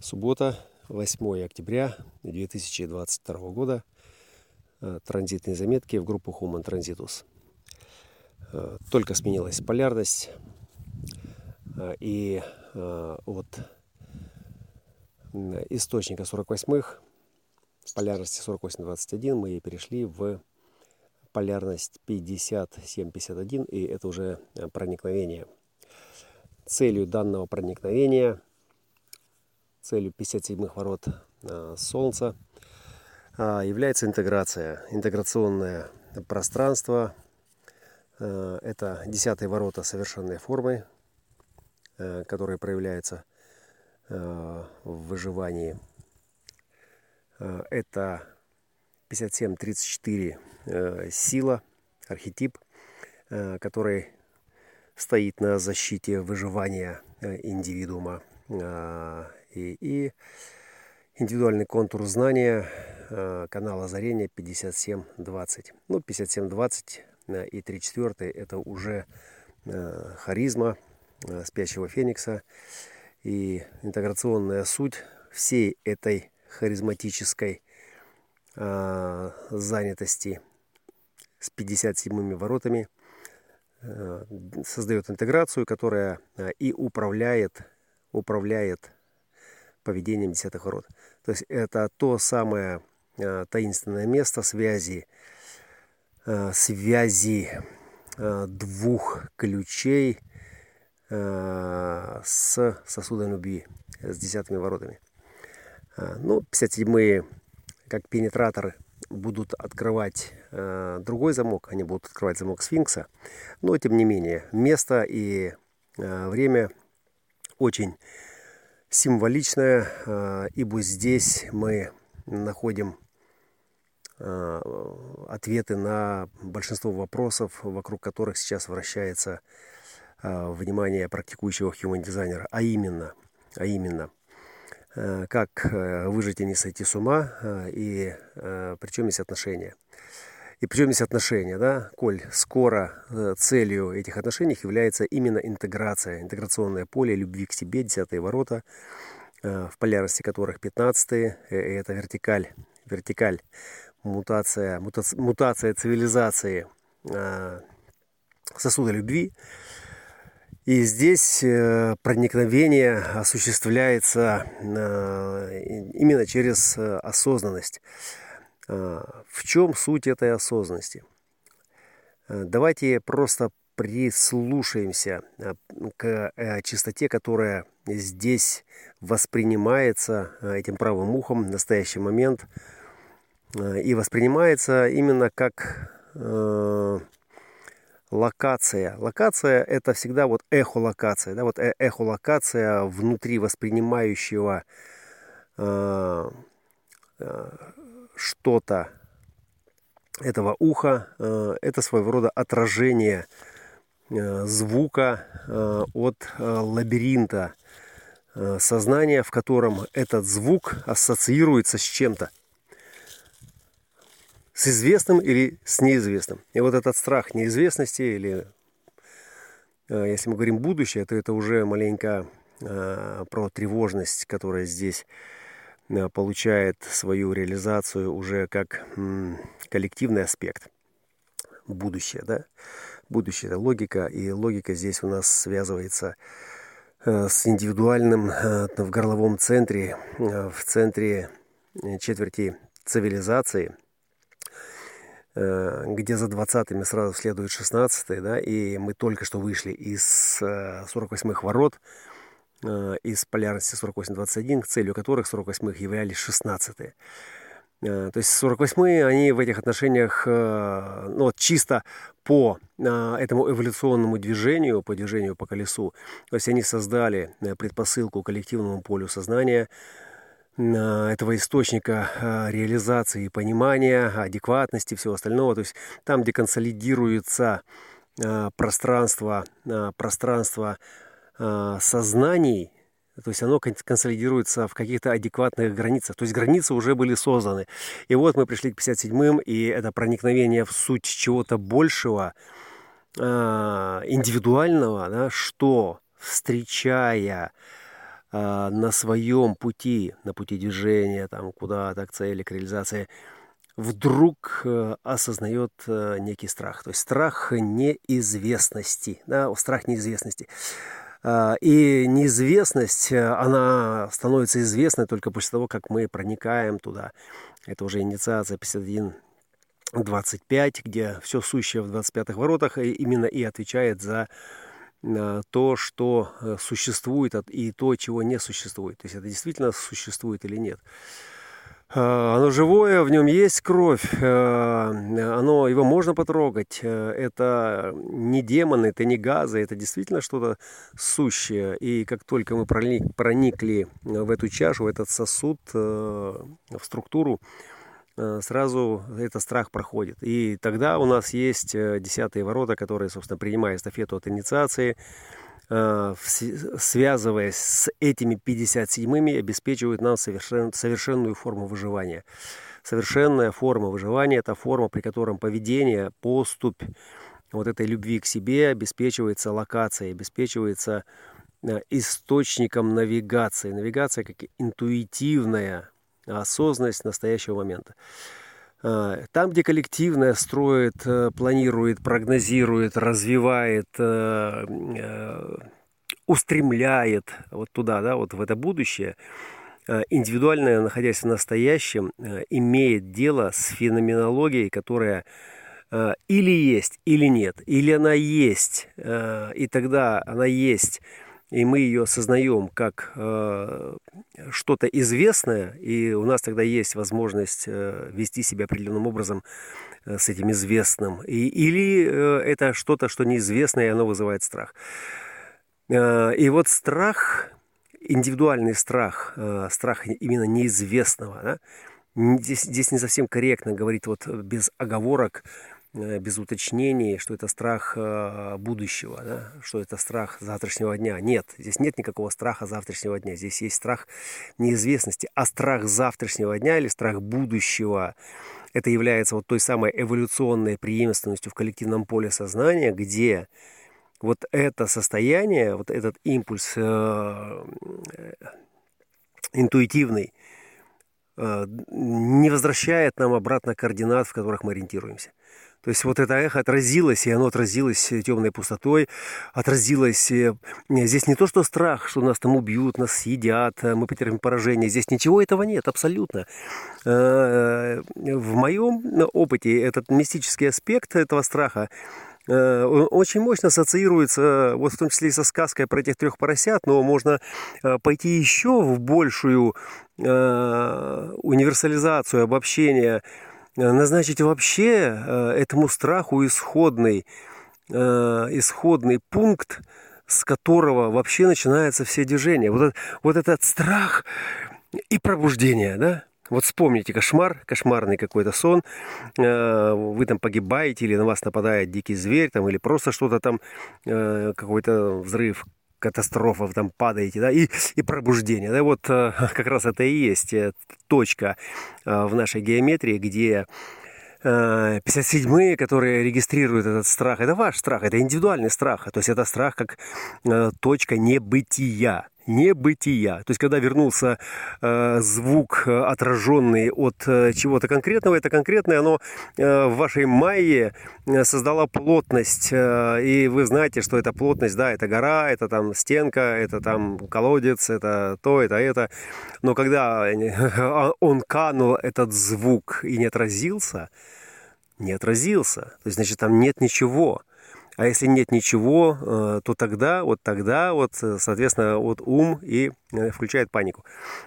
Суббота, 8 октября 2022 года. Э, транзитные заметки в группу Human Transitus. Э, только сменилась полярность. Э, и от источника 48-х, полярности 48-21, мы перешли в полярность 57-51, и это уже проникновение. Целью данного проникновения – целью 57-х ворот а, Солнца а, является интеграция, интеграционное пространство. А, это десятые ворота совершенной формы, которые проявляются в выживании. Это 57-34 сила, архетип, который стоит на защите выживания индивидуума и, и индивидуальный контур знания э, канала озарения 5720. Ну, 5720 э, и 3 четвертые это уже э, харизма спящего феникса и интеграционная суть всей этой харизматической занятости с 57 воротами создает интеграцию, которая и управляет, управляет поведением десятых ворот. То есть это то самое э, таинственное место связи, э, связи э, двух ключей с сосудом любви, с десятыми воротами. Ну, 57-е, как пенетраторы, будут открывать э, другой замок, они будут открывать замок сфинкса, но тем не менее место и э, время очень символичное, а, ибо здесь мы находим а, ответы на большинство вопросов, вокруг которых сейчас вращается а, внимание практикующего human дизайнера, а именно, а именно, как выжить и не сойти с ума, и причем есть отношения – и причем есть отношения, да, коль скоро э, целью этих отношений является именно интеграция, интеграционное поле любви к себе, десятые ворота, э, в полярности которых 15 э, это вертикаль, вертикаль, мутация, мутация, мутация цивилизации сосуда любви. И здесь проникновение осуществляется именно через осознанность. А, в чем суть этой осознанности? А, давайте просто прислушаемся а, к э, чистоте, которая здесь воспринимается этим правым ухом в настоящий момент и воспринимается именно как локация. Локация это всегда вот эхолокация, да, вот э эхолокация внутри воспринимающего что-то этого уха. Э, это своего рода отражение э, звука э, от лабиринта сознания, в котором этот звук ассоциируется с чем-то. С известным или с неизвестным. И вот этот страх неизвестности, или если мы говорим будущее, то это уже маленько про тревожность, которая здесь получает свою реализацию уже как коллективный аспект. Будущее, да? Будущее – это логика, и логика здесь у нас связывается э, с индивидуальным э, в горловом центре, в центре четверти цивилизации, где за 20-ми сразу следует 16 да, и мы только что вышли из 48-х ворот – Э, из полярности 48-21, целью которых 48-х являлись 16-е. Э, то есть 48-е, они в этих отношениях, э, ну вот чисто по этому эволюционному движению, по движению по колесу, то есть они создали предпосылку коллективному полю сознания, этого источника реализации и понимания, адекватности, всего остального. То есть там, где консолидируется пространство, пространство э, сознаний, то есть оно консолидируется в каких-то адекватных границах. То есть границы уже были созданы. И вот мы пришли к 57-м, и это проникновение в суть чего-то большего, э, индивидуального, да, что, встречая а, на своем пути, на пути движения, там куда-то к цели, к реализации, вдруг э, осознает э, некий страх. То есть страх неизвестности, да, страх неизвестности. А, и неизвестность, э, она становится известной только после того, как мы проникаем туда. Это уже инициация 51 25, где все сущее в 25-х воротах именно и отвечает за то, что существует и то, чего не существует. То есть это действительно существует или нет. А, оно живое, в нем есть кровь, а, оно, его можно потрогать. Э, это не демоны, это не газы, это действительно что-то сущее. И как только мы проникли в эту чашу, в этот сосуд, э, в структуру, э, сразу этот страх проходит. И тогда у нас есть десятые ворота, которые, собственно, принимая эстафету от инициации, Э, связываясь с этими 57-ми, обеспечивают нам совершен, совершенную форму выживания. Совершенная форма выживания – это форма, при котором поведение, поступь вот этой любви к себе обеспечивается локацией, обеспечивается э, источником навигации. Навигация как интуитивная осознанность настоящего момента. А, там, где коллективное строит, э, планирует, прогнозирует, развивает, э, э, устремляет вот туда, да, вот в это будущее, индивидуальное, находясь в настоящем, имеет дело с феноменологией, которая или есть, или нет, или она есть, и тогда она есть и мы ее осознаем как э, что-то известное, и у нас тогда есть возможность э, вести себя определенным образом э, с этим известным, и, или э, это что-то, что неизвестное, и оно вызывает страх. Э, и вот страх, индивидуальный страх, э, страх именно неизвестного, да, здесь, здесь не совсем корректно говорить вот без оговорок, без уточнений, что это страх э, будущего, да? что это страх завтрашнего дня. Нет, здесь нет никакого страха завтрашнего дня. Здесь есть страх неизвестности. А страх завтрашнего дня или страх будущего это является вот той самой эволюционной преемственностью в коллективном поле сознания, где вот это состояние, вот этот импульс э, интуитивный, не возвращает нам обратно координат, в которых мы ориентируемся. То есть вот это эхо отразилось, и оно отразилось темной пустотой, отразилось... Э, здесь не то, что страх, что нас там убьют, нас съедят, э, мы потерпим поражение. Здесь ничего этого нет, абсолютно. Э, в моем опыте этот мистический аспект этого страха очень мощно ассоциируется, вот в том числе и со сказкой про этих трех поросят, но можно пойти еще в большую универсализацию, обобщение назначить вообще э, этому страху исходный, э, исходный пункт, с которого вообще начинаются все движения. Вот, вот этот страх и пробуждение, да? Вот вспомните кошмар, кошмарный какой-то сон, вы там погибаете или на вас нападает дикий зверь там, или просто что-то там, какой-то взрыв, катастрофа, там падаете, да, и, и пробуждение. Да, вот э, как раз это и есть э, точка э, в нашей геометрии, где 57-е, которые регистрируют этот страх, это ваш страх, это индивидуальный страх, то есть это страх как точка небытия небытия. То есть, когда вернулся э, звук, э, отраженный от э, чего-то конкретного, это конкретное, оно э, в вашей майе э, создало плотность. Э, и вы знаете, что эта плотность, да, это гора, это там стенка, это там колодец, это то, это это. Но когда он канул этот звук и не отразился, не отразился. То есть, значит, там нет ничего. А если нет ничего, э, то тогда, вот тогда, вот, э, соответственно, вот ум и э, включает панику.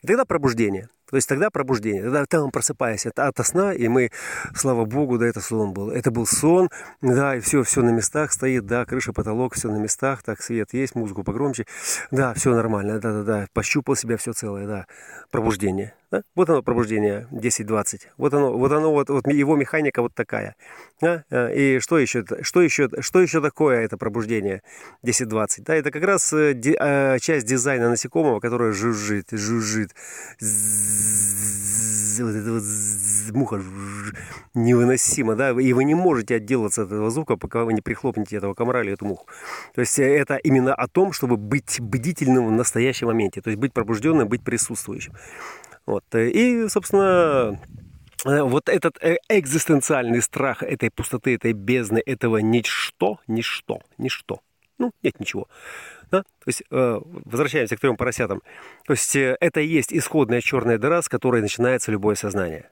И тогда пробуждение. То есть тогда пробуждение, тогда там просыпаясь от, от сна, и мы, слава богу, да, это сон был. Это был сон, да, и все, все на местах стоит, да, крыша, потолок, все на местах, так, свет есть, музыку погромче, да, все нормально, да-да-да, пощупал себя, все целое, да, пробуждение. Да? Вот оно пробуждение 10-20. Вот оно, вот оно, вот, вот его механика вот такая. Да? И что еще, что еще, что еще такое это пробуждение 10-20? Да, это как раз часть дизайна насекомого, которое жужжит, жужжит, вот эта вот муха невыносимо, да, и вы не можете отделаться от этого звука, пока вы не прихлопнете этого комара или эту муху. То есть это именно о том, чтобы быть бдительным в настоящем моменте, то есть быть пробужденным, быть присутствующим. Вот. И, собственно, вот этот э, экзистенциальный страх этой пустоты, этой бездны, этого ничто, ничто, ничто. Ну, нет ничего. Да? То есть, э, возвращаемся к трем поросятам. То есть, э, это и есть исходная черная дыра, с которой начинается любое сознание.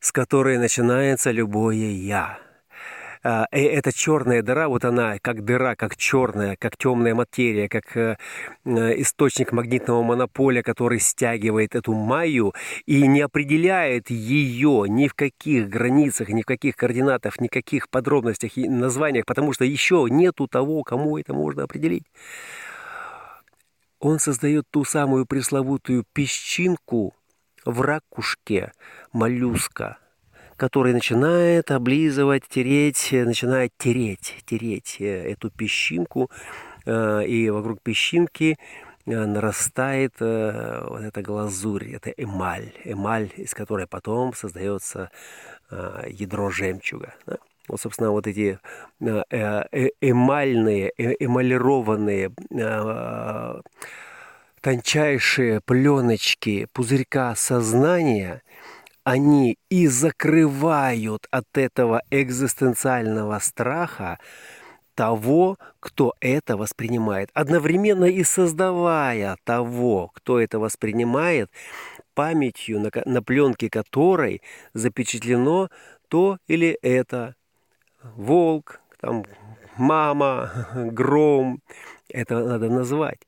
С которой начинается любое «я». А, и эта черная дыра, вот она как дыра, как черная, как темная материя, как э, источник магнитного монополя, который стягивает эту майю и не определяет ее ни в каких границах, ни в каких координатах, ни в каких подробностях и названиях, потому что еще нету того, кому это можно определить. Он создает ту самую пресловутую песчинку в ракушке моллюска, который начинает облизывать, тереть, начинает тереть, тереть э, эту песчинку, э, и вокруг песчинки э, нарастает вот эта глазурь, это эмаль, эмаль, из которой потом создается ядро жемчуга. Вот, собственно, вот эти эмальные, эмалированные тончайшие пленочки пузырька сознания, они и закрывают от этого экзистенциального страха того, кто это воспринимает, одновременно и создавая того, кто это воспринимает, памятью, на, на пленке которой запечатлено то или это волк, там, мама, гром. Это надо назвать.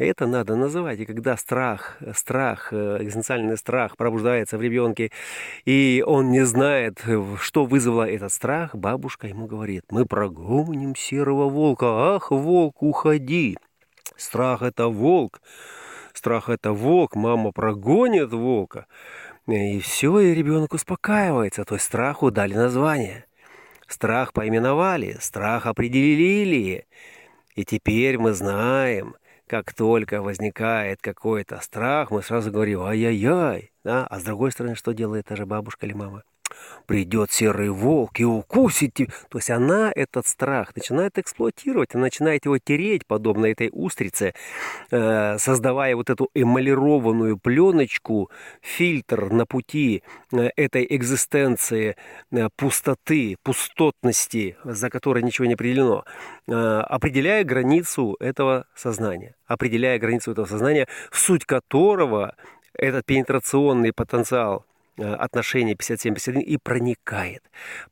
Это надо называть. И когда страх, страх, э, экзистенциальный страх пробуждается в ребенке, и он не знает, что вызвало этот страх, бабушка ему говорит, мы прогоним серого волка. Ах, волк, уходи. Страх – это волк. Страх – это волк. Мама прогонит волка. И все, и ребенок успокаивается. То есть страху дали название. Страх поименовали, страх определили. И теперь мы знаем, как только возникает какой-то страх, мы сразу говорим «ай-яй-яй». Да? А с другой стороны, что делает та же бабушка или мама? Придет серый волк и укусит. То есть она этот страх начинает эксплуатировать, она начинает его тереть, подобно этой устрице, э, создавая вот эту эмалированную пленочку, фильтр на пути э, этой экзистенции э, пустоты, пустотности, за которой ничего не определено, определяя границу этого сознания, определяя границу этого сознания, в суть которого этот пенетрационный потенциал Э, отношение 57-51 и проникает.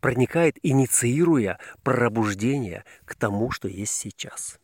Проникает, инициируя пробуждение к тому, что есть сейчас.